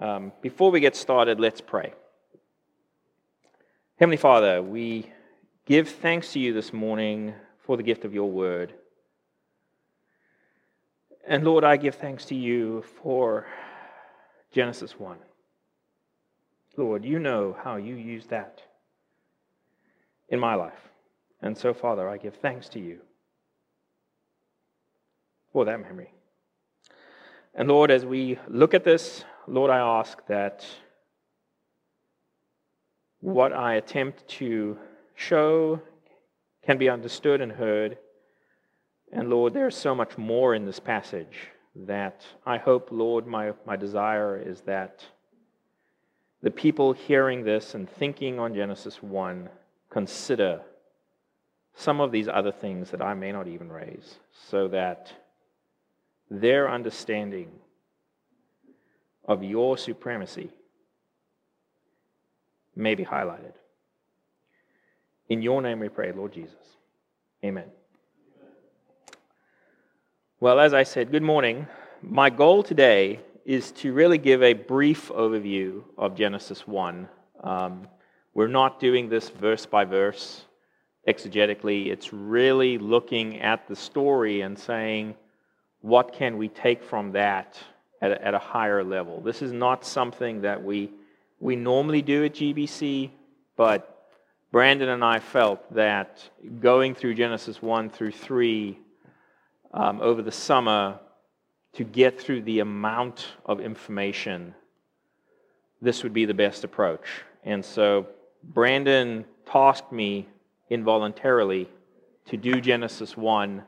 Um, before we get started, let's pray. Heavenly Father, we give thanks to you this morning for the gift of your word. And Lord, I give thanks to you for Genesis 1. Lord, you know how you use that in my life. And so, Father, I give thanks to you for that memory. And Lord, as we look at this, Lord, I ask that what I attempt to show can be understood and heard. And Lord, there's so much more in this passage that I hope, Lord, my, my desire is that the people hearing this and thinking on Genesis 1 consider some of these other things that I may not even raise, so that their understanding of your supremacy may be highlighted. In your name we pray, Lord Jesus. Amen. Well, as I said, good morning. My goal today is to really give a brief overview of Genesis 1. Um, we're not doing this verse by verse exegetically. It's really looking at the story and saying, what can we take from that at a, at a higher level? This is not something that we, we normally do at GBC, but Brandon and I felt that going through Genesis 1 through 3 um, over the summer to get through the amount of information, this would be the best approach. And so Brandon tasked me involuntarily to do Genesis 1,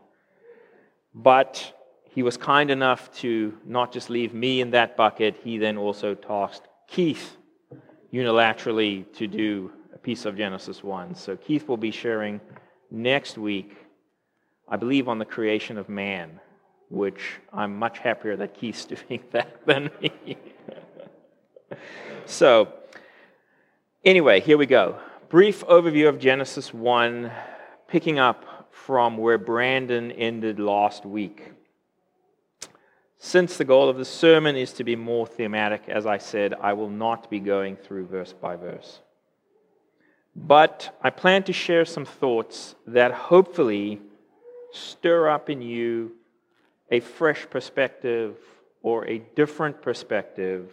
but he was kind enough to not just leave me in that bucket, he then also tasked Keith unilaterally to do a piece of Genesis 1. So Keith will be sharing next week, I believe, on the creation of man, which I'm much happier that Keith's doing that than me. so, anyway, here we go. Brief overview of Genesis 1, picking up from where Brandon ended last week. Since the goal of the sermon is to be more thematic, as I said, I will not be going through verse by verse. But I plan to share some thoughts that hopefully stir up in you a fresh perspective or a different perspective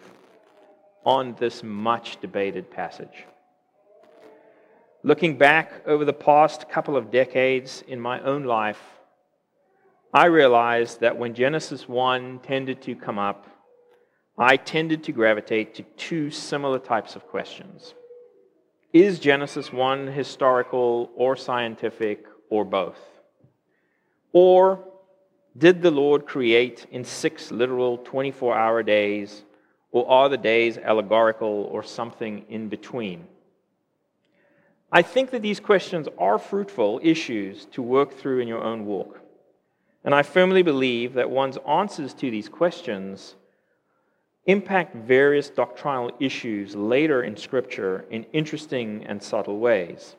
on this much debated passage. Looking back over the past couple of decades in my own life, I realized that when Genesis 1 tended to come up, I tended to gravitate to two similar types of questions. Is Genesis 1 historical or scientific or both? Or did the Lord create in six literal 24 hour days, or are the days allegorical or something in between? I think that these questions are fruitful issues to work through in your own walk. And I firmly believe that one's answers to these questions impact various doctrinal issues later in Scripture in interesting and subtle ways.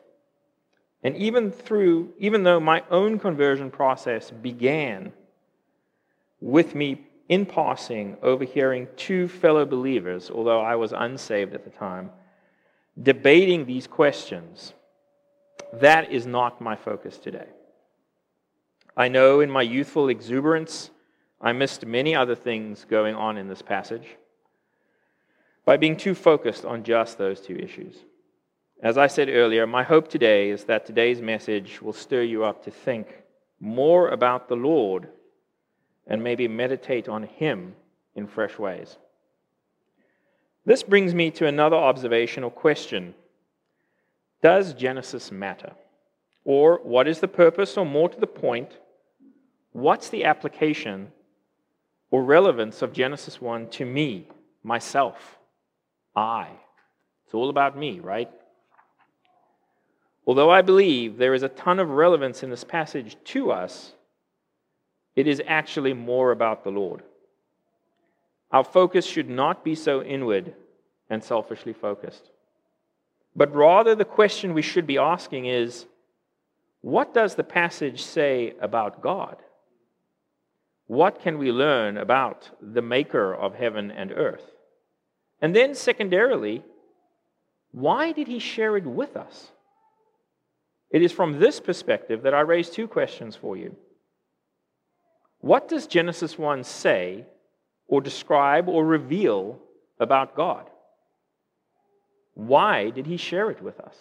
And even through, even though my own conversion process began with me in passing overhearing two fellow believers, although I was unsaved at the time, debating these questions, that is not my focus today. I know in my youthful exuberance, I missed many other things going on in this passage by being too focused on just those two issues. As I said earlier, my hope today is that today's message will stir you up to think more about the Lord and maybe meditate on Him in fresh ways. This brings me to another observation or question Does Genesis matter? Or what is the purpose, or more to the point, what's the application or relevance of Genesis 1 to me, myself, I? It's all about me, right? Although I believe there is a ton of relevance in this passage to us, it is actually more about the Lord. Our focus should not be so inward and selfishly focused. But rather, the question we should be asking is what does the passage say about God? What can we learn about the maker of heaven and earth? And then, secondarily, why did he share it with us? It is from this perspective that I raise two questions for you. What does Genesis 1 say or describe or reveal about God? Why did he share it with us?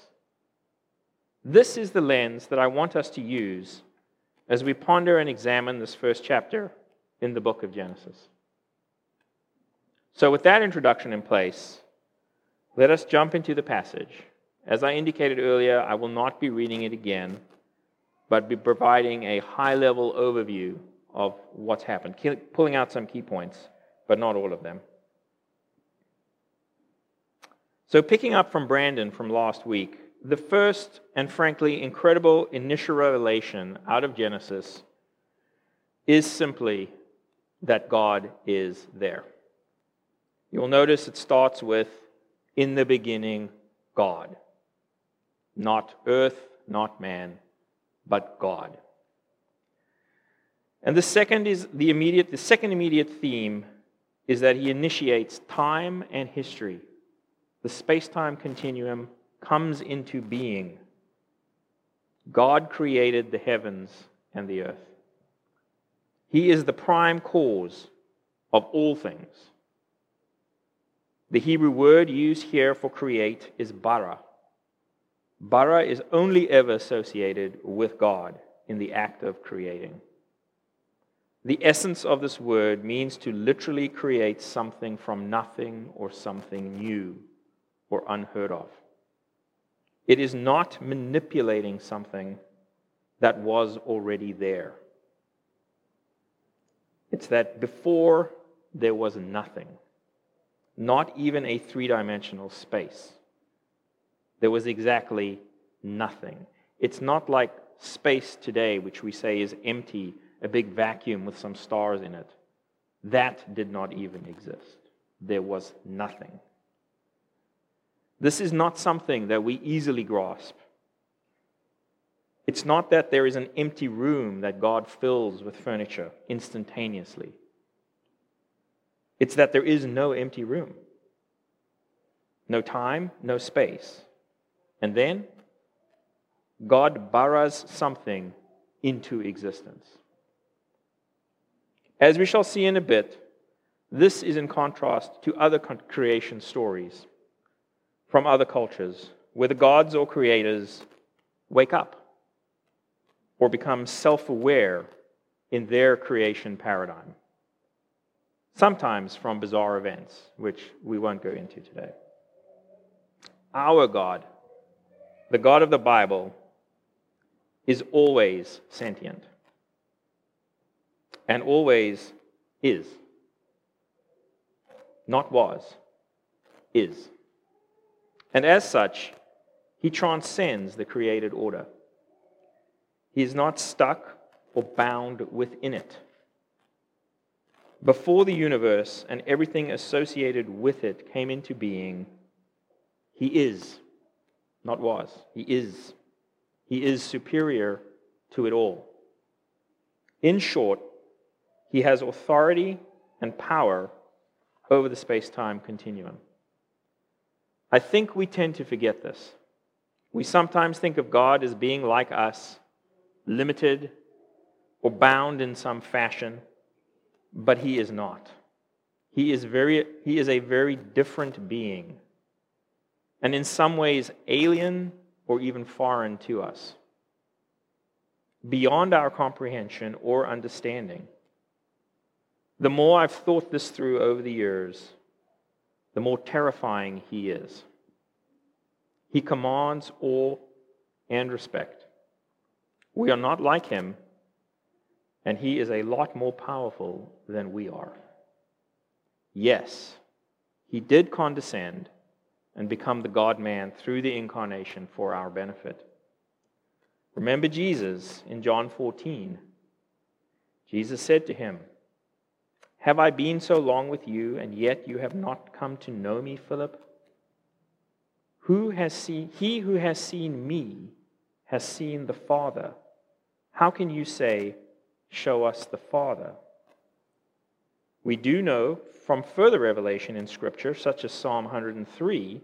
This is the lens that I want us to use as we ponder and examine this first chapter in the book of Genesis. So, with that introduction in place, let us jump into the passage. As I indicated earlier, I will not be reading it again, but be providing a high level overview of what's happened, pulling out some key points, but not all of them. So, picking up from Brandon from last week, the first and frankly incredible initial revelation out of Genesis is simply that God is there. You'll notice it starts with, in the beginning, God. Not earth, not man, but God. And the second is the immediate the second immediate theme is that he initiates time and history. The space-time continuum comes into being. God created the heavens and the earth. He is the prime cause of all things. The Hebrew word used here for create is bara. Bara is only ever associated with God in the act of creating. The essence of this word means to literally create something from nothing or something new or unheard of. It is not manipulating something that was already there. It's that before there was nothing, not even a three dimensional space. There was exactly nothing. It's not like space today, which we say is empty a big vacuum with some stars in it. That did not even exist. There was nothing. This is not something that we easily grasp. It's not that there is an empty room that God fills with furniture instantaneously. It's that there is no empty room, no time, no space. And then God baras something into existence. As we shall see in a bit, this is in contrast to other creation stories from other cultures where the gods or creators wake up or become self aware in their creation paradigm, sometimes from bizarre events, which we won't go into today. Our God, the God of the Bible, is always sentient and always is. Not was, is. And as such, he transcends the created order. He is not stuck or bound within it. Before the universe and everything associated with it came into being, he is, not was, he is. He is superior to it all. In short, he has authority and power over the space time continuum. I think we tend to forget this. We sometimes think of God as being like us, limited or bound in some fashion, but He is not. He is, very, he is a very different being, and in some ways alien or even foreign to us, beyond our comprehension or understanding. The more I've thought this through over the years, the more terrifying he is. He commands awe and respect. We are not like him, and he is a lot more powerful than we are. Yes, he did condescend and become the God man through the incarnation for our benefit. Remember Jesus in John 14. Jesus said to him, have I been so long with you, and yet you have not come to know me, Philip? Who has seen, he who has seen me has seen the Father. How can you say, Show us the Father? We do know from further revelation in Scripture, such as Psalm 103,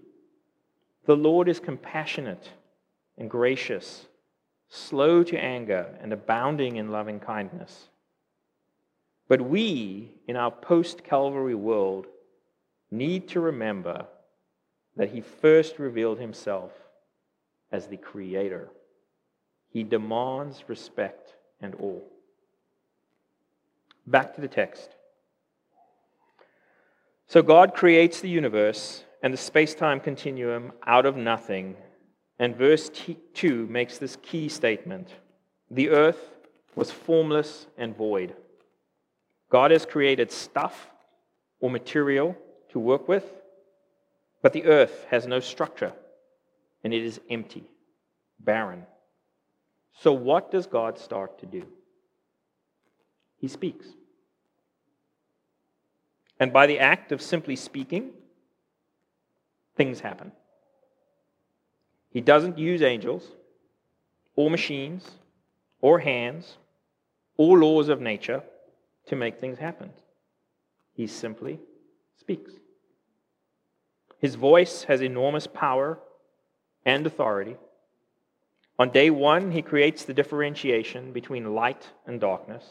the Lord is compassionate and gracious, slow to anger, and abounding in loving kindness. But we, in our post Calvary world, need to remember that He first revealed Himself as the Creator. He demands respect and awe. Back to the text. So God creates the universe and the space time continuum out of nothing. And verse 2 makes this key statement The earth was formless and void. God has created stuff or material to work with, but the earth has no structure and it is empty, barren. So, what does God start to do? He speaks. And by the act of simply speaking, things happen. He doesn't use angels, or machines, or hands, or laws of nature to make things happen. He simply speaks. His voice has enormous power and authority. On day one, he creates the differentiation between light and darkness.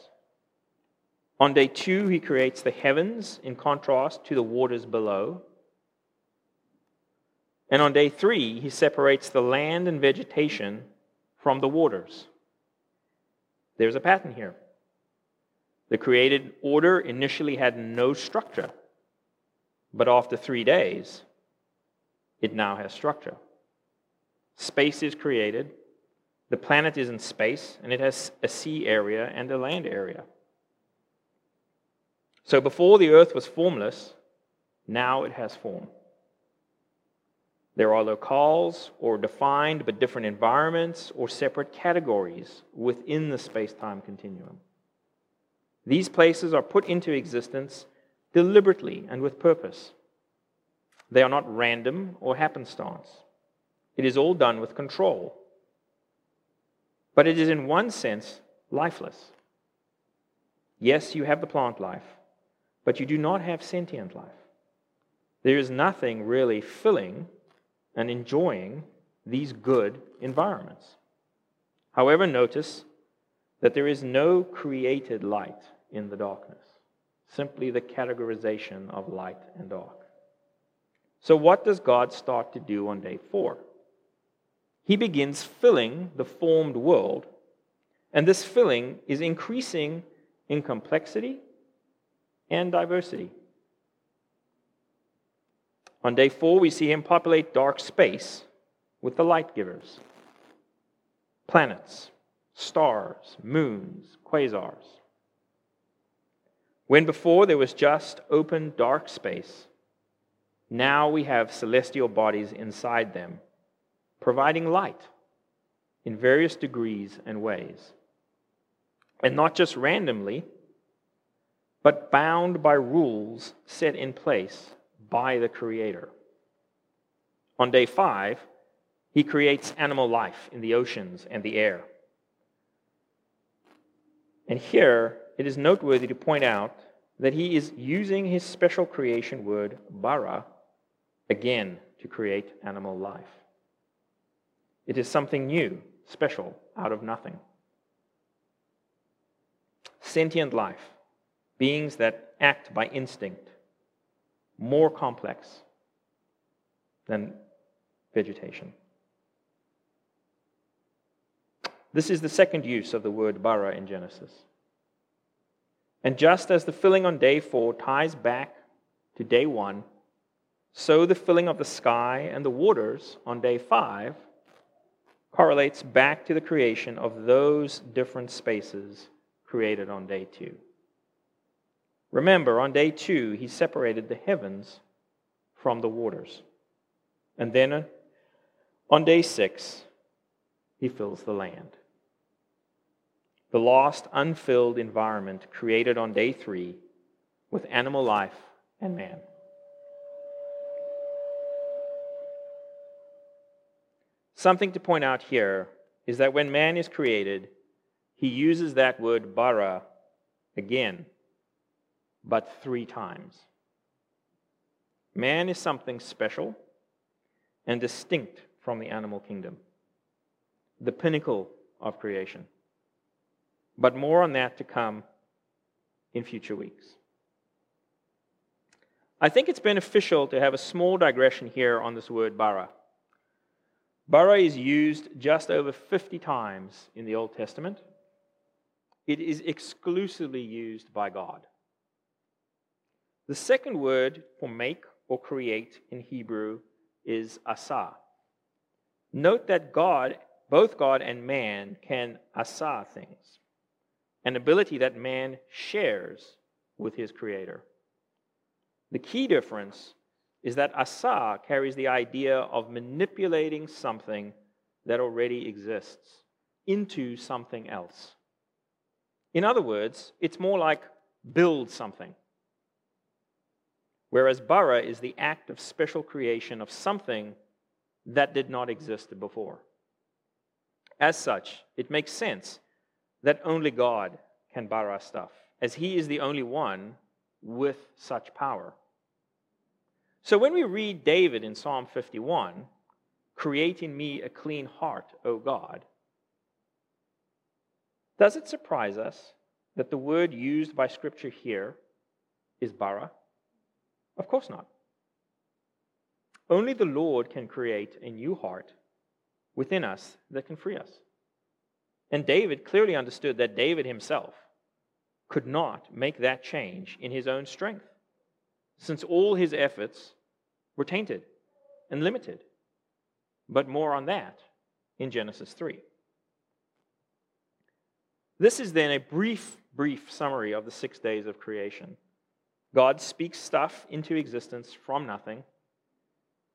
On day two, he creates the heavens in contrast to the waters below. And on day three, he separates the land and vegetation from the waters. There's a pattern here. The created order initially had no structure, but after three days, it now has structure. Space is created, the planet is in space, and it has a sea area and a land area. So before the earth was formless, now it has form. There are locales or defined but different environments or separate categories within the space time continuum. These places are put into existence deliberately and with purpose. They are not random or happenstance. It is all done with control. But it is, in one sense, lifeless. Yes, you have the plant life, but you do not have sentient life. There is nothing really filling and enjoying these good environments. However, notice that there is no created light in the darkness, simply the categorization of light and dark. So, what does God start to do on day four? He begins filling the formed world, and this filling is increasing in complexity and diversity. On day four, we see him populate dark space with the light givers planets, stars, moons, quasars. When before there was just open dark space, now we have celestial bodies inside them, providing light in various degrees and ways. And not just randomly, but bound by rules set in place by the Creator. On day five, he creates animal life in the oceans and the air. And here, it is noteworthy to point out that he is using his special creation word, bara, again to create animal life. It is something new, special, out of nothing. Sentient life, beings that act by instinct, more complex than vegetation. This is the second use of the word bara in Genesis. And just as the filling on day four ties back to day one, so the filling of the sky and the waters on day five correlates back to the creation of those different spaces created on day two. Remember, on day two, he separated the heavens from the waters. And then uh, on day six, he fills the land. The lost, unfilled environment created on day three with animal life and man. Something to point out here is that when man is created, he uses that word bara again but three times. Man is something special and distinct from the animal kingdom, the pinnacle of creation. But more on that to come in future weeks. I think it's beneficial to have a small digression here on this word bara. Bara is used just over 50 times in the Old Testament. It is exclusively used by God. The second word for make or create in Hebrew is asa. Note that God, both God and man, can asa things, an ability that man shares with his creator. The key difference is that asa carries the idea of manipulating something that already exists into something else. In other words, it's more like build something. Whereas bara is the act of special creation of something that did not exist before. As such, it makes sense that only God can bara stuff, as He is the only one with such power. So when we read David in Psalm 51, create in me a clean heart, O God, does it surprise us that the word used by Scripture here is bara? Of course not. Only the Lord can create a new heart within us that can free us. And David clearly understood that David himself could not make that change in his own strength, since all his efforts were tainted and limited. But more on that in Genesis 3. This is then a brief, brief summary of the six days of creation. God speaks stuff into existence from nothing.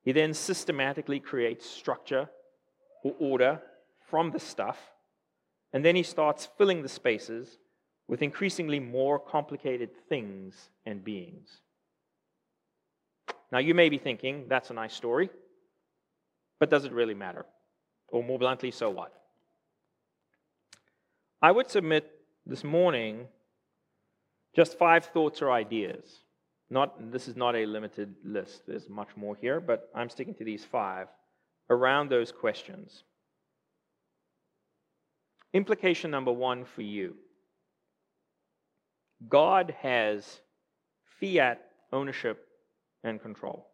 He then systematically creates structure or order from the stuff. And then he starts filling the spaces with increasingly more complicated things and beings. Now, you may be thinking, that's a nice story, but does it really matter? Or more bluntly, so what? I would submit this morning just five thoughts or ideas. Not, this is not a limited list, there's much more here, but I'm sticking to these five around those questions. Implication number one for you God has fiat ownership and control.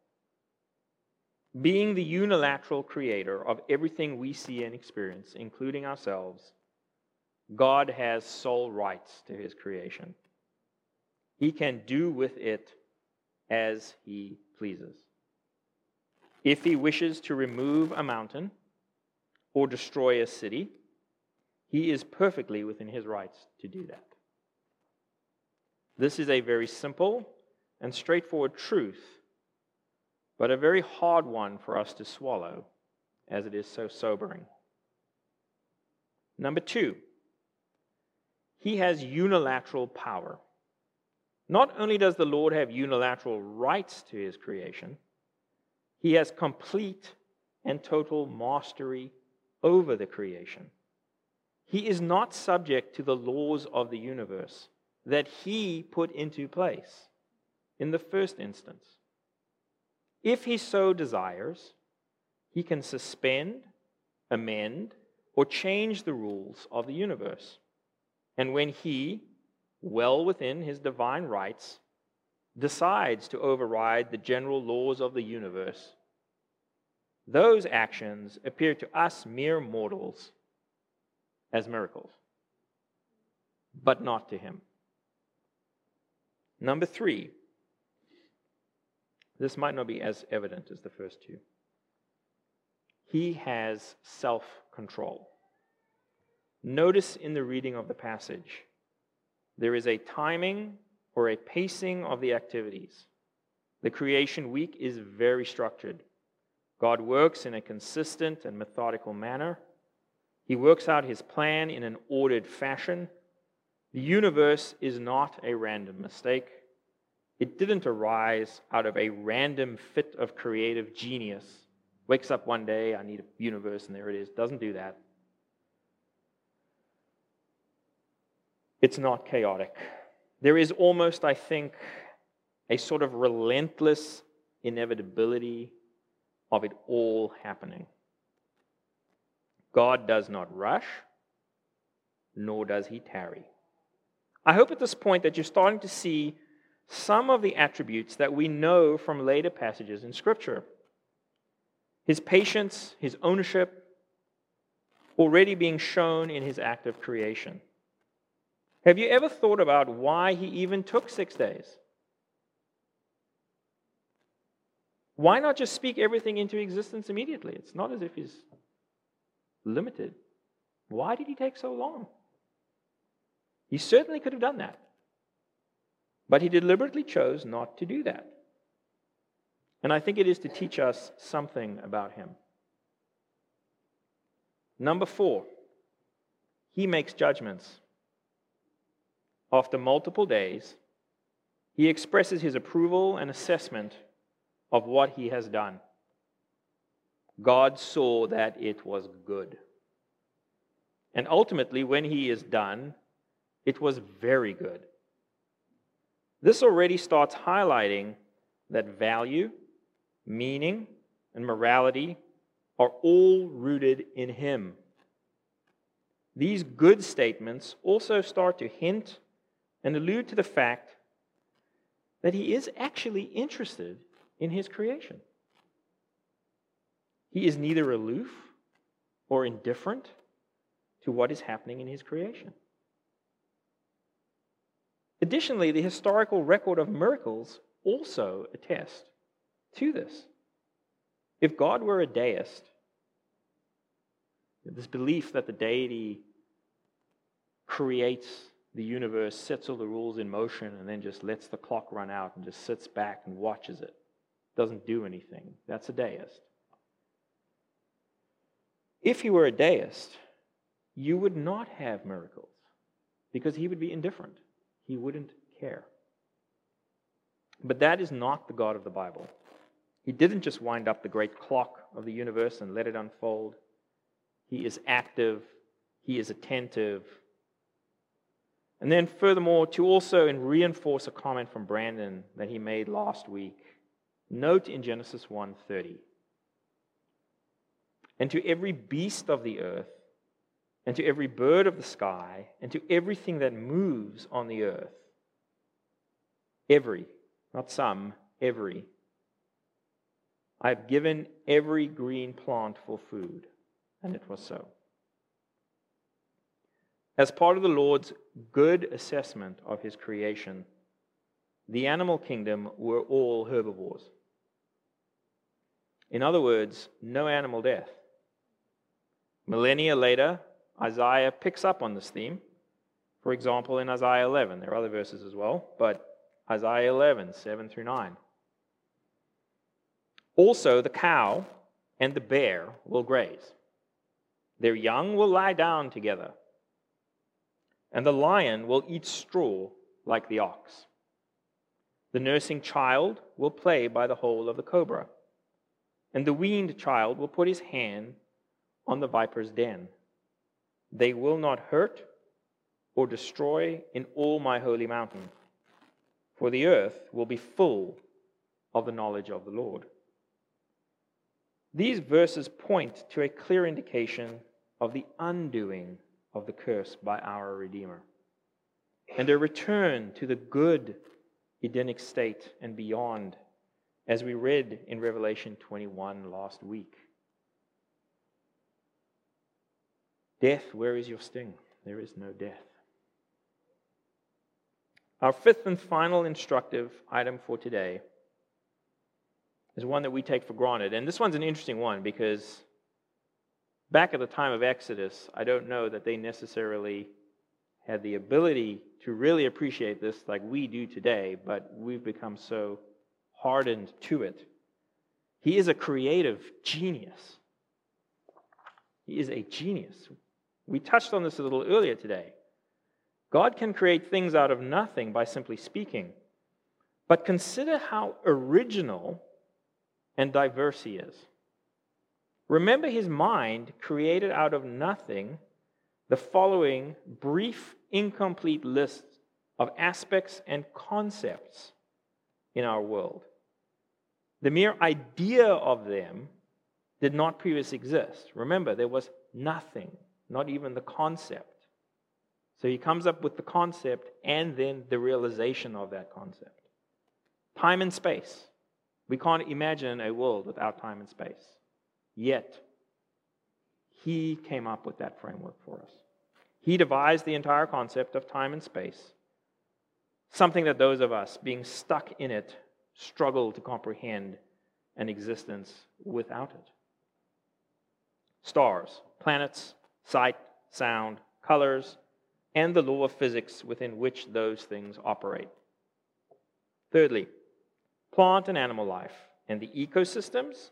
Being the unilateral creator of everything we see and experience, including ourselves, God has sole rights to his creation. He can do with it as he pleases. If he wishes to remove a mountain or destroy a city, he is perfectly within his rights to do that. This is a very simple and straightforward truth, but a very hard one for us to swallow, as it is so sobering. Number two, he has unilateral power. Not only does the Lord have unilateral rights to his creation, he has complete and total mastery over the creation. He is not subject to the laws of the universe that he put into place in the first instance. If he so desires, he can suspend, amend, or change the rules of the universe. And when he, well within his divine rights, decides to override the general laws of the universe, those actions appear to us mere mortals as miracles, but not to him. Number three, this might not be as evident as the first two. He has self control. Notice in the reading of the passage, there is a timing or a pacing of the activities. The creation week is very structured. God works in a consistent and methodical manner. He works out his plan in an ordered fashion. The universe is not a random mistake. It didn't arise out of a random fit of creative genius. Wakes up one day, I need a universe, and there it is. Doesn't do that. It's not chaotic. There is almost, I think, a sort of relentless inevitability of it all happening. God does not rush, nor does he tarry. I hope at this point that you're starting to see some of the attributes that we know from later passages in Scripture his patience, his ownership, already being shown in his act of creation. Have you ever thought about why he even took six days? Why not just speak everything into existence immediately? It's not as if he's limited. Why did he take so long? He certainly could have done that. But he deliberately chose not to do that. And I think it is to teach us something about him. Number four, he makes judgments. After multiple days, he expresses his approval and assessment of what he has done. God saw that it was good. And ultimately, when he is done, it was very good. This already starts highlighting that value, meaning, and morality are all rooted in him. These good statements also start to hint and allude to the fact that he is actually interested in his creation. He is neither aloof or indifferent to what is happening in his creation. Additionally, the historical record of miracles also attest to this. If God were a deist, this belief that the deity creates the universe, sets all the rules in motion, and then just lets the clock run out and just sits back and watches it, doesn't do anything, that's a deist. If he were a deist, you would not have miracles because he would be indifferent. He wouldn't care. But that is not the God of the Bible. He didn't just wind up the great clock of the universe and let it unfold. He is active, he is attentive. And then, furthermore, to also reinforce a comment from Brandon that he made last week, note in Genesis 1:30, and to every beast of the earth and to every bird of the sky, and to everything that moves on the earth. Every, not some, every. I have given every green plant for food. And it was so. As part of the Lord's good assessment of his creation, the animal kingdom were all herbivores. In other words, no animal death. Millennia later, Isaiah picks up on this theme. For example, in Isaiah 11, there are other verses as well, but Isaiah 11, 7 through 9. Also, the cow and the bear will graze. Their young will lie down together, and the lion will eat straw like the ox. The nursing child will play by the hole of the cobra, and the weaned child will put his hand on the viper's den. They will not hurt or destroy in all my holy mountain, for the earth will be full of the knowledge of the Lord. These verses point to a clear indication of the undoing of the curse by our Redeemer and a return to the good Edenic state and beyond, as we read in Revelation 21 last week. Death, where is your sting? There is no death. Our fifth and final instructive item for today is one that we take for granted. And this one's an interesting one because back at the time of Exodus, I don't know that they necessarily had the ability to really appreciate this like we do today, but we've become so hardened to it. He is a creative genius. He is a genius. We touched on this a little earlier today. God can create things out of nothing by simply speaking. But consider how original and diverse he is. Remember, his mind created out of nothing the following brief, incomplete list of aspects and concepts in our world. The mere idea of them did not previously exist. Remember, there was nothing, not even the concept. So he comes up with the concept and then the realization of that concept. Time and space. We can't imagine a world without time and space. Yet, he came up with that framework for us. He devised the entire concept of time and space, something that those of us being stuck in it struggle to comprehend an existence without it. Stars, planets, sight, sound, colors, and the law of physics within which those things operate. Thirdly, plant and animal life and the ecosystems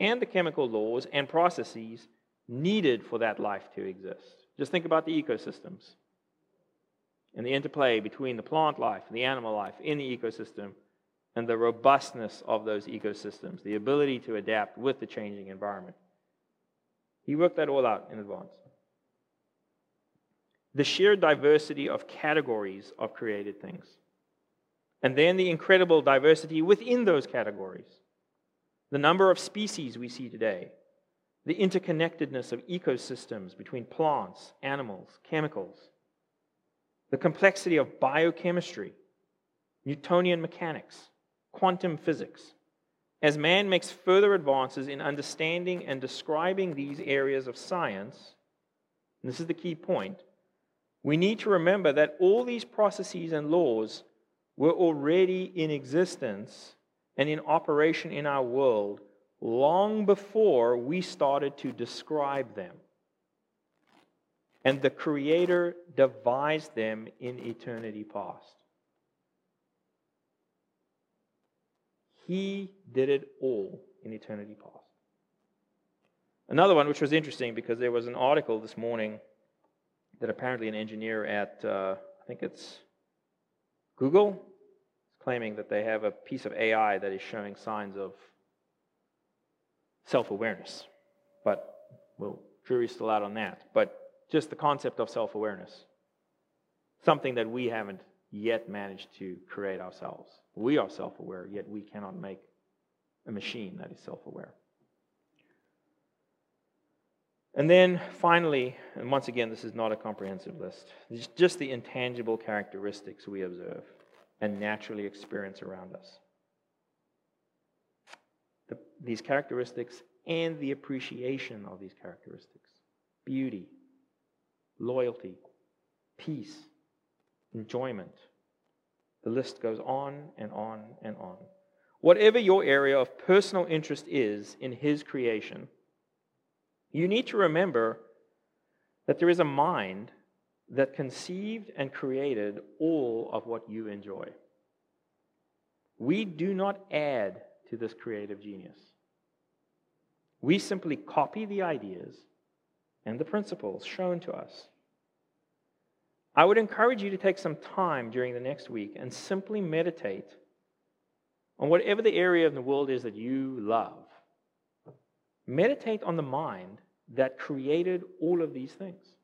and the chemical laws and processes needed for that life to exist. Just think about the ecosystems and the interplay between the plant life and the animal life in the ecosystem and the robustness of those ecosystems, the ability to adapt with the changing environment. He worked that all out in advance the sheer diversity of categories of created things. And then the incredible diversity within those categories. The number of species we see today, the interconnectedness of ecosystems between plants, animals, chemicals, the complexity of biochemistry, Newtonian mechanics, quantum physics. As man makes further advances in understanding and describing these areas of science, and this is the key point, we need to remember that all these processes and laws were already in existence and in operation in our world long before we started to describe them. And the Creator devised them in eternity past. He did it all in eternity past. Another one, which was interesting because there was an article this morning that apparently an engineer at, uh, I think it's Google, is claiming that they have a piece of AI that is showing signs of self awareness. But, well, jury's still out on that. But just the concept of self awareness, something that we haven't yet managed to create ourselves. We are self aware, yet we cannot make a machine that is self aware. And then finally, and once again, this is not a comprehensive list, just the intangible characteristics we observe and naturally experience around us. The, these characteristics and the appreciation of these characteristics beauty, loyalty, peace, enjoyment. The list goes on and on and on. Whatever your area of personal interest is in His creation, you need to remember that there is a mind that conceived and created all of what you enjoy. We do not add to this creative genius. We simply copy the ideas and the principles shown to us. I would encourage you to take some time during the next week and simply meditate on whatever the area of the world is that you love. Meditate on the mind that created all of these things,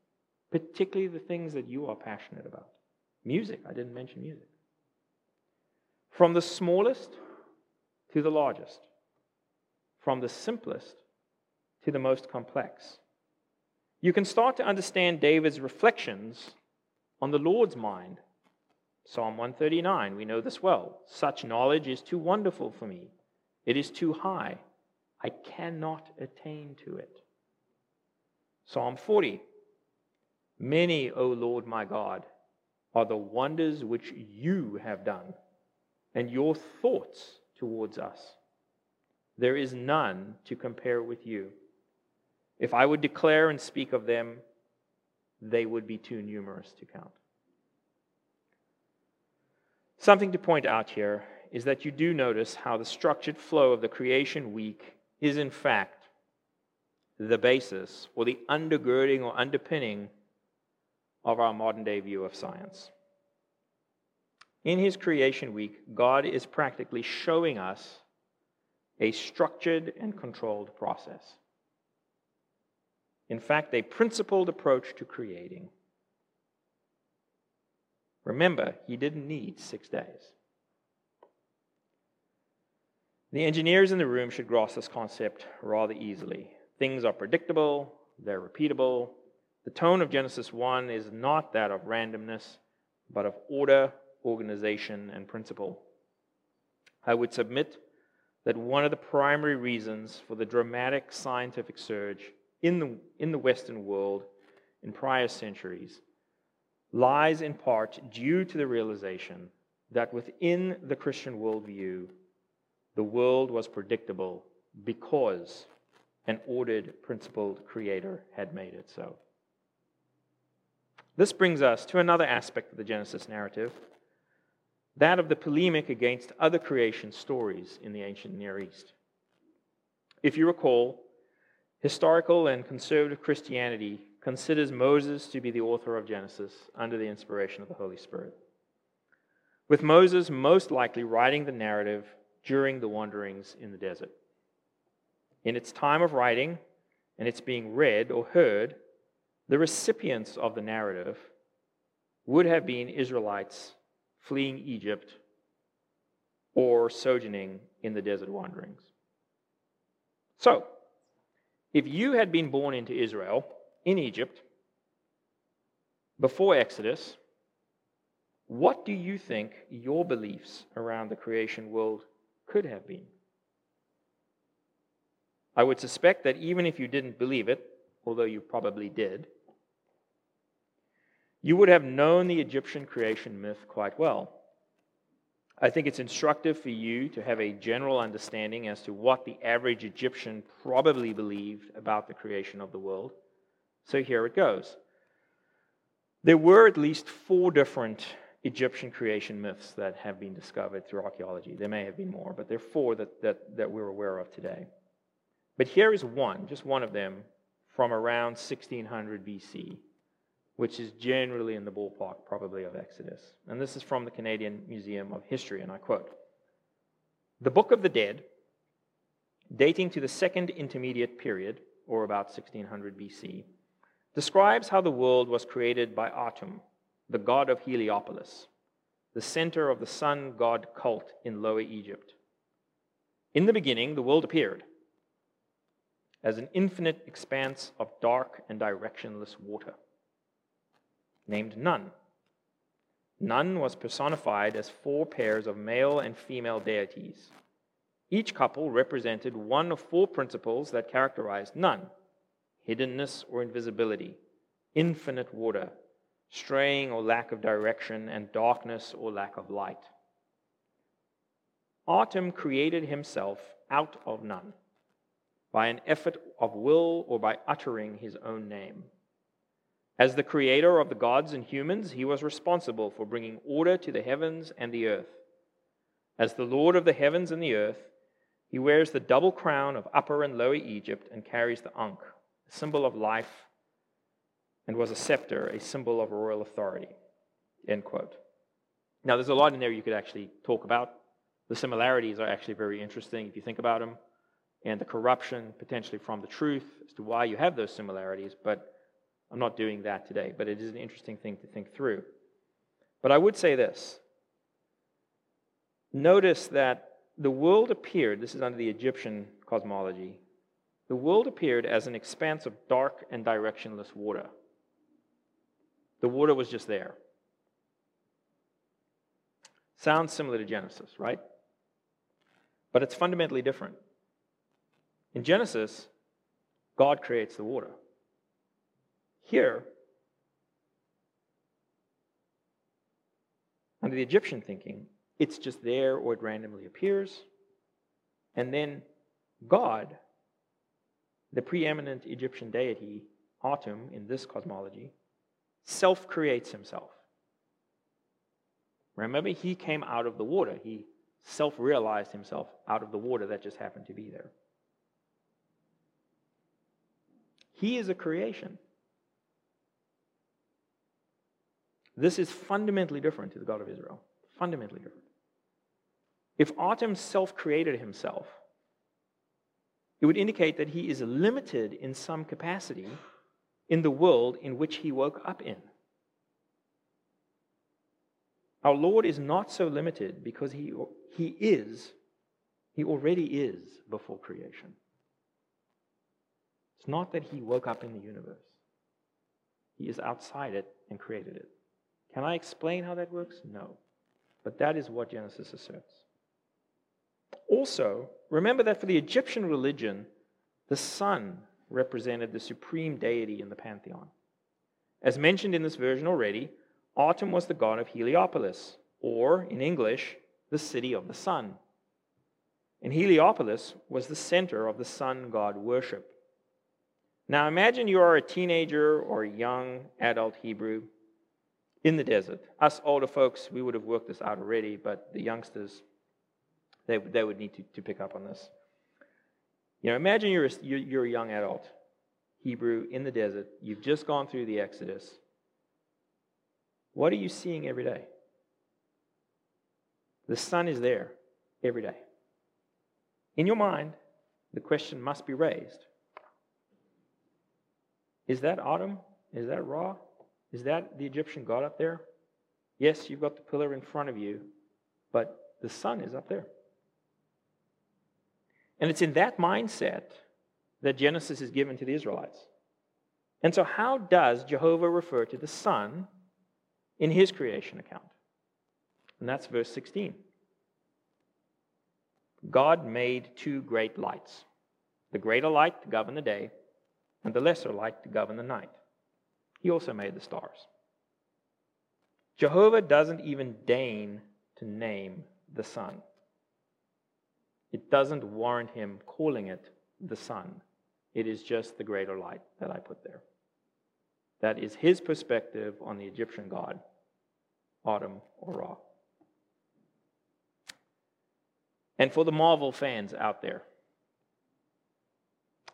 particularly the things that you are passionate about. Music, I didn't mention music. From the smallest to the largest, from the simplest to the most complex. You can start to understand David's reflections on the Lord's mind. Psalm 139, we know this well. Such knowledge is too wonderful for me, it is too high. I cannot attain to it. Psalm 40 Many, O Lord my God, are the wonders which you have done, and your thoughts towards us. There is none to compare with you. If I would declare and speak of them, they would be too numerous to count. Something to point out here is that you do notice how the structured flow of the creation week is, in fact, the basis or the undergirding or underpinning of our modern day view of science. In his creation week, God is practically showing us a structured and controlled process. In fact, a principled approach to creating. Remember, he didn't need six days. The engineers in the room should grasp this concept rather easily. Things are predictable, they're repeatable. The tone of Genesis 1 is not that of randomness, but of order, organization, and principle. I would submit that one of the primary reasons for the dramatic scientific surge in the, in the Western world in prior centuries lies in part due to the realization that within the Christian worldview, the world was predictable because an ordered, principled creator had made it so. This brings us to another aspect of the Genesis narrative that of the polemic against other creation stories in the ancient Near East. If you recall, historical and conservative Christianity considers Moses to be the author of Genesis under the inspiration of the Holy Spirit, with Moses most likely writing the narrative during the wanderings in the desert. In its time of writing and its being read or heard, the recipients of the narrative would have been Israelites fleeing Egypt or sojourning in the desert wanderings. So, if you had been born into Israel in Egypt before Exodus, what do you think your beliefs around the creation world could have been? I would suspect that even if you didn't believe it, although you probably did, you would have known the Egyptian creation myth quite well. I think it's instructive for you to have a general understanding as to what the average Egyptian probably believed about the creation of the world. So here it goes. There were at least four different Egyptian creation myths that have been discovered through archaeology. There may have been more, but there are four that, that, that we're aware of today. But here is one, just one of them, from around 1600 BC, which is generally in the ballpark, probably, of Exodus. And this is from the Canadian Museum of History, and I quote The Book of the Dead, dating to the Second Intermediate Period, or about 1600 BC, describes how the world was created by Atum, the god of Heliopolis, the center of the sun god cult in Lower Egypt. In the beginning, the world appeared as an infinite expanse of dark and directionless water, named Nun. Nun was personified as four pairs of male and female deities. Each couple represented one of four principles that characterized Nun hiddenness or invisibility, infinite water, straying or lack of direction, and darkness or lack of light. Atum created himself out of Nun by an effort of will or by uttering his own name. As the creator of the gods and humans, he was responsible for bringing order to the heavens and the earth. As the Lord of the heavens and the earth, he wears the double crown of Upper and Lower Egypt and carries the Ankh, a symbol of life, and was a scepter, a symbol of royal authority. End quote. Now, there's a lot in there you could actually talk about. The similarities are actually very interesting if you think about them and the corruption potentially from the truth as to why you have those similarities, but I'm not doing that today. But it is an interesting thing to think through. But I would say this notice that the world appeared, this is under the Egyptian cosmology, the world appeared as an expanse of dark and directionless water. The water was just there. Sounds similar to Genesis, right? But it's fundamentally different. In Genesis, God creates the water. Here, under the Egyptian thinking, it's just there or it randomly appears. And then God, the preeminent Egyptian deity, Atum, in this cosmology, self creates himself. Remember, he came out of the water. He self realized himself out of the water that just happened to be there. He is a creation. This is fundamentally different to the God of Israel. Fundamentally different. If Atum self created himself, it would indicate that he is limited in some capacity in the world in which he woke up in. Our Lord is not so limited because he, he is, he already is before creation. It's not that he woke up in the universe, he is outside it and created it. Can I explain how that works? No. But that is what Genesis asserts. Also, remember that for the Egyptian religion, the sun represented the supreme deity in the pantheon. As mentioned in this version already, Atum was the god of Heliopolis, or in English, the city of the sun. And Heliopolis was the center of the sun god worship. Now imagine you are a teenager or a young adult Hebrew in the desert. Us older folks, we would have worked this out already, but the youngsters, they, they would need to, to pick up on this. You know, imagine you're a, you're a young adult Hebrew in the desert. You've just gone through the Exodus. What are you seeing every day? The sun is there every day. In your mind, the question must be raised Is that Atum? Is that Ra? Is that the Egyptian God up there? Yes, you've got the pillar in front of you, but the sun is up there. And it's in that mindset that Genesis is given to the Israelites. And so, how does Jehovah refer to the sun in his creation account? And that's verse 16. God made two great lights the greater light to govern the day, and the lesser light to govern the night. He also made the stars. Jehovah doesn't even deign to name the sun. It doesn't warrant him calling it the sun. It is just the greater light that I put there. That is his perspective on the Egyptian god, Atum or Ra. And for the Marvel fans out there,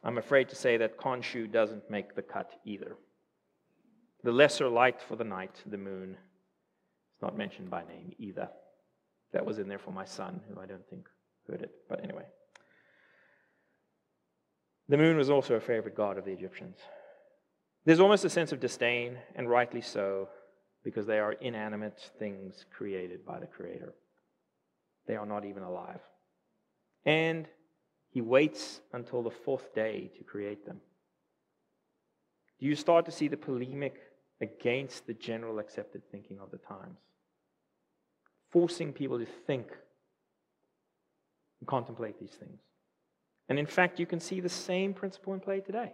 I'm afraid to say that Khonshu doesn't make the cut either. The lesser light for the night, the moon, is not mentioned by name either. That was in there for my son, who I don't think heard it. But anyway. The moon was also a favorite god of the Egyptians. There's almost a sense of disdain, and rightly so, because they are inanimate things created by the Creator. They are not even alive. And he waits until the fourth day to create them. Do you start to see the polemic against the general accepted thinking of the times? Forcing people to think and contemplate these things. And in fact, you can see the same principle in play today.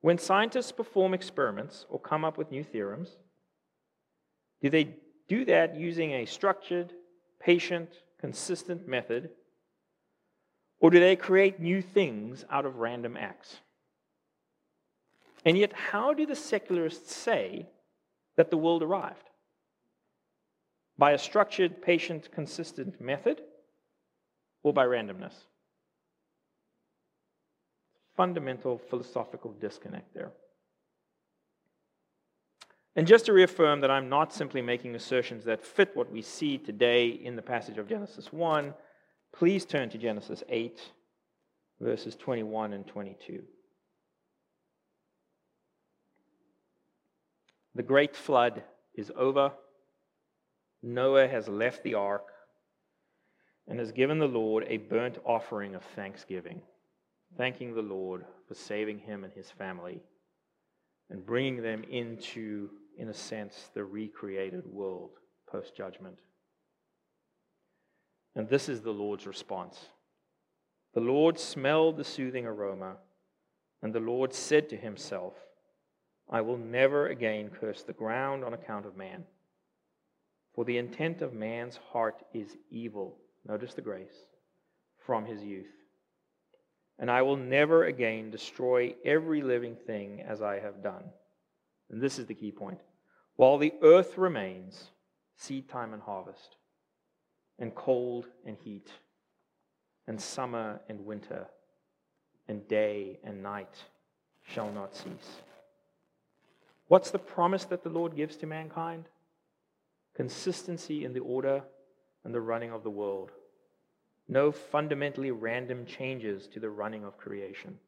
When scientists perform experiments or come up with new theorems, do they do that using a structured, patient, consistent method, or do they create new things out of random acts? And yet, how do the secularists say that the world arrived? By a structured, patient, consistent method, or by randomness? fundamental philosophical disconnect there. And just to reaffirm that I'm not simply making assertions that fit what we see today in the passage of Genesis 1, please turn to Genesis 8, verses 21 and 22. The great flood is over. Noah has left the ark and has given the Lord a burnt offering of thanksgiving thanking the Lord for saving him and his family and bringing them into, in a sense, the recreated world post judgment. And this is the Lord's response. The Lord smelled the soothing aroma, and the Lord said to himself, I will never again curse the ground on account of man. For the intent of man's heart is evil. Notice the grace from his youth and I will never again destroy every living thing as I have done. And this is the key point. While the earth remains, seed time and harvest, and cold and heat, and summer and winter, and day and night shall not cease. What's the promise that the Lord gives to mankind? Consistency in the order and the running of the world no fundamentally random changes to the running of creation.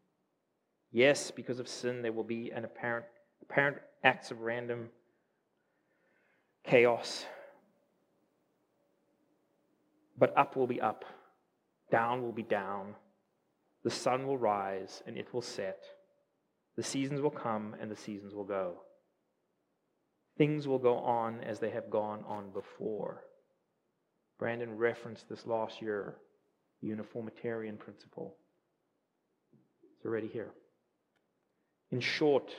Yes, because of sin, there will be an apparent, apparent acts of random chaos, But up will be up, down will be down. The sun will rise and it will set. The seasons will come and the seasons will go. Things will go on as they have gone on before. Brandon referenced this last year, uniformitarian principle. It's already here. In short,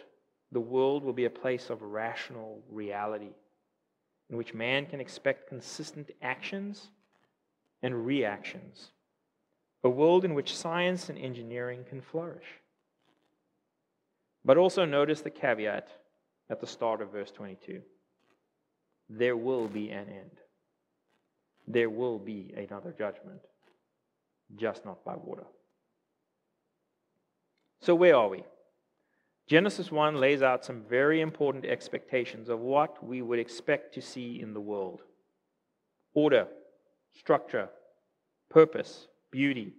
the world will be a place of rational reality in which man can expect consistent actions and reactions. A world in which science and engineering can flourish. But also notice the caveat at the start of verse 22 there will be an end. There will be another judgment, just not by water. So, where are we? Genesis 1 lays out some very important expectations of what we would expect to see in the world order, structure, purpose, beauty,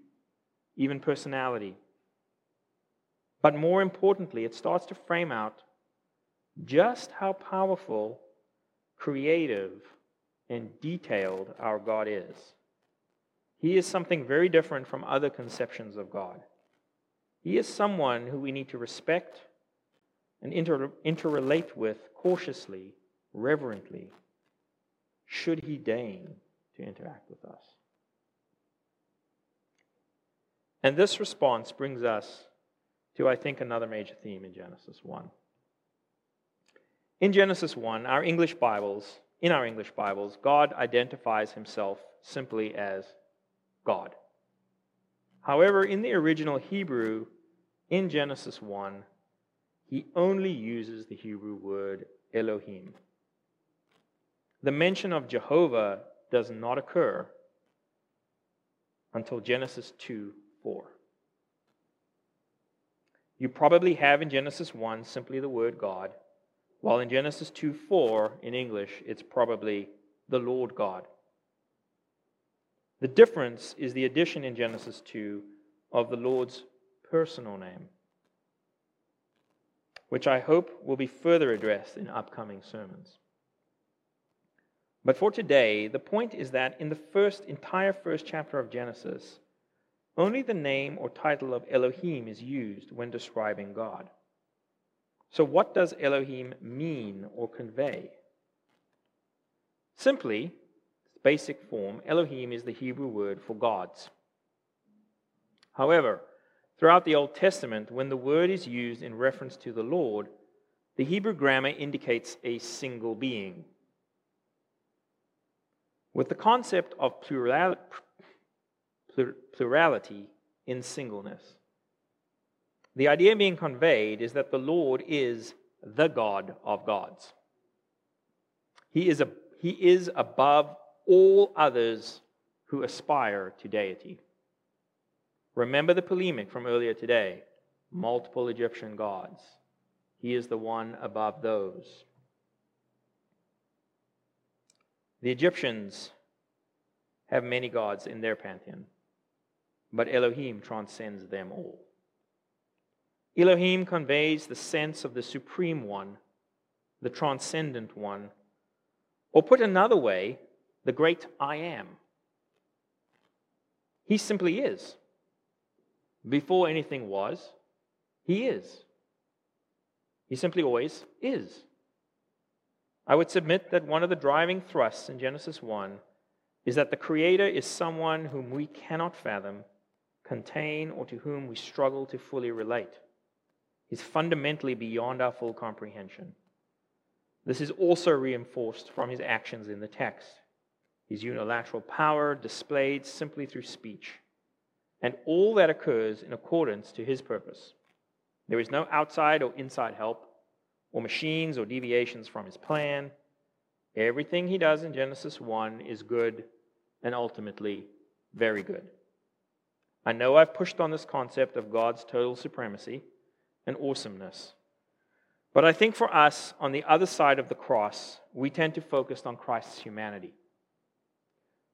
even personality. But more importantly, it starts to frame out just how powerful, creative, and detailed our God is. He is something very different from other conceptions of God. He is someone who we need to respect and inter- interrelate with cautiously, reverently, should he deign to interact with us. And this response brings us to, I think, another major theme in Genesis 1. In Genesis 1, our English Bibles, in our English Bibles, God identifies himself simply as God. However, in the original Hebrew, in Genesis 1, he only uses the Hebrew word Elohim. The mention of Jehovah does not occur until Genesis 2 4. You probably have in Genesis 1 simply the word God, while in Genesis 2 4 in English, it's probably the Lord God. The difference is the addition in Genesis 2 of the Lord's personal name which I hope will be further addressed in upcoming sermons. But for today, the point is that in the first entire first chapter of Genesis, only the name or title of Elohim is used when describing God. So, what does Elohim mean or convey? Simply, basic form, Elohim is the Hebrew word for gods. However, Throughout the Old Testament, when the word is used in reference to the Lord, the Hebrew grammar indicates a single being. With the concept of plural, plurality in singleness. The idea being conveyed is that the Lord is the God of gods. He is, a, he is above all others who aspire to deity. Remember the polemic from earlier today multiple Egyptian gods. He is the one above those. The Egyptians have many gods in their pantheon, but Elohim transcends them all. Elohim conveys the sense of the supreme one, the transcendent one, or put another way, the great I am. He simply is. Before anything was, He is. He simply always is. I would submit that one of the driving thrusts in Genesis 1 is that the Creator is someone whom we cannot fathom, contain, or to whom we struggle to fully relate. He's fundamentally beyond our full comprehension. This is also reinforced from his actions in the text. His unilateral power displayed simply through speech and all that occurs in accordance to his purpose. There is no outside or inside help, or machines or deviations from his plan. Everything he does in Genesis 1 is good and ultimately very good. I know I've pushed on this concept of God's total supremacy and awesomeness. But I think for us, on the other side of the cross, we tend to focus on Christ's humanity.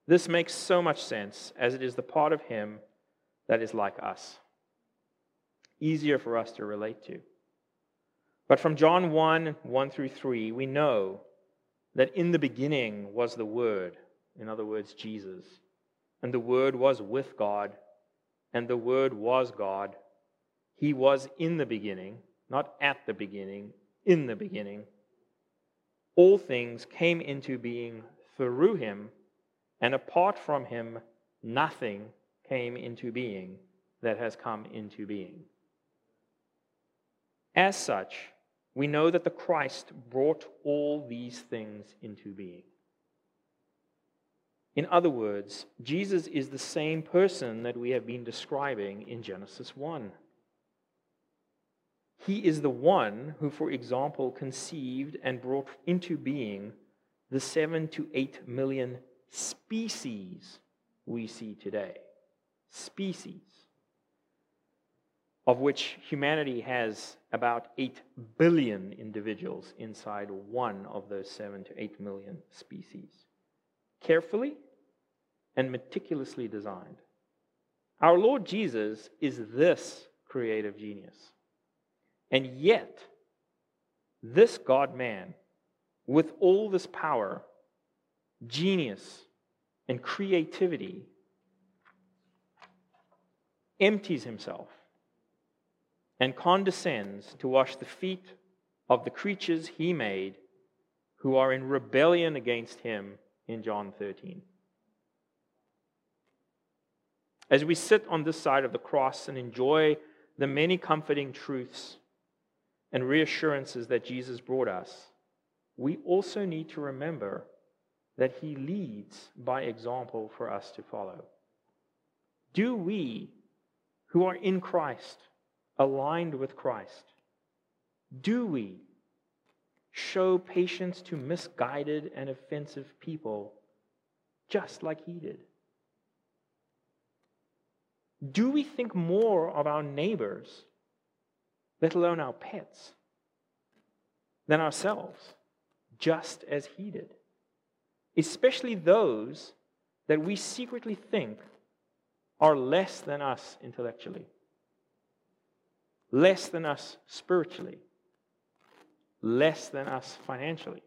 This makes so much sense as it is the part of Him that is like us. Easier for us to relate to. But from John 1 1 through 3, we know that in the beginning was the Word, in other words, Jesus. and the Word was with God, and the Word was God. He was in the beginning, not at the beginning, in the beginning. All things came into being through him, and apart from him, nothing came into being that has come into being. As such, we know that the Christ brought all these things into being. In other words, Jesus is the same person that we have been describing in Genesis 1. He is the one who, for example, conceived and brought into being the seven to eight million species we see today. Species. Of which humanity has about 8 billion individuals inside one of those 7 to 8 million species. Carefully and meticulously designed. Our Lord Jesus is this creative genius. And yet, this God man, with all this power, genius, and creativity, empties himself and condescends to wash the feet of the creatures he made who are in rebellion against him in John 13. As we sit on this side of the cross and enjoy the many comforting truths and reassurances that Jesus brought us, we also need to remember that he leads by example for us to follow. Do we, who are in Christ, aligned with Christ, do we show patience to misguided and offensive people just like he did? Do we think more of our neighbors let alone our pets, than ourselves, just as he did. Especially those that we secretly think are less than us intellectually, less than us spiritually, less than us financially.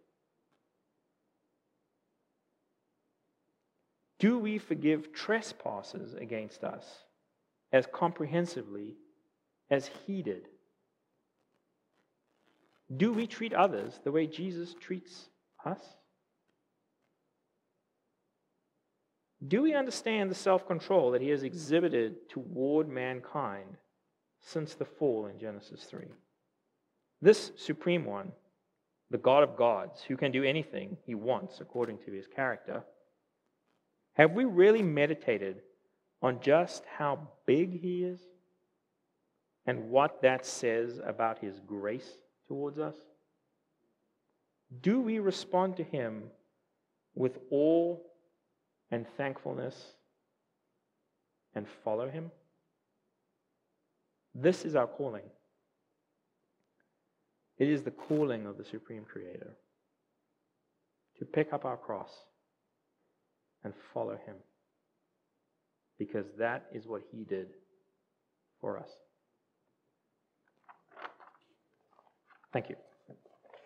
Do we forgive trespasses against us as comprehensively as he did? Do we treat others the way Jesus treats us? Do we understand the self control that he has exhibited toward mankind since the fall in Genesis 3? This supreme one, the God of gods, who can do anything he wants according to his character, have we really meditated on just how big he is and what that says about his grace towards us? Do we respond to Him with awe and thankfulness and follow Him? This is our calling. It is the calling of the Supreme Creator to pick up our cross and follow Him because that is what He did for us. Thank you.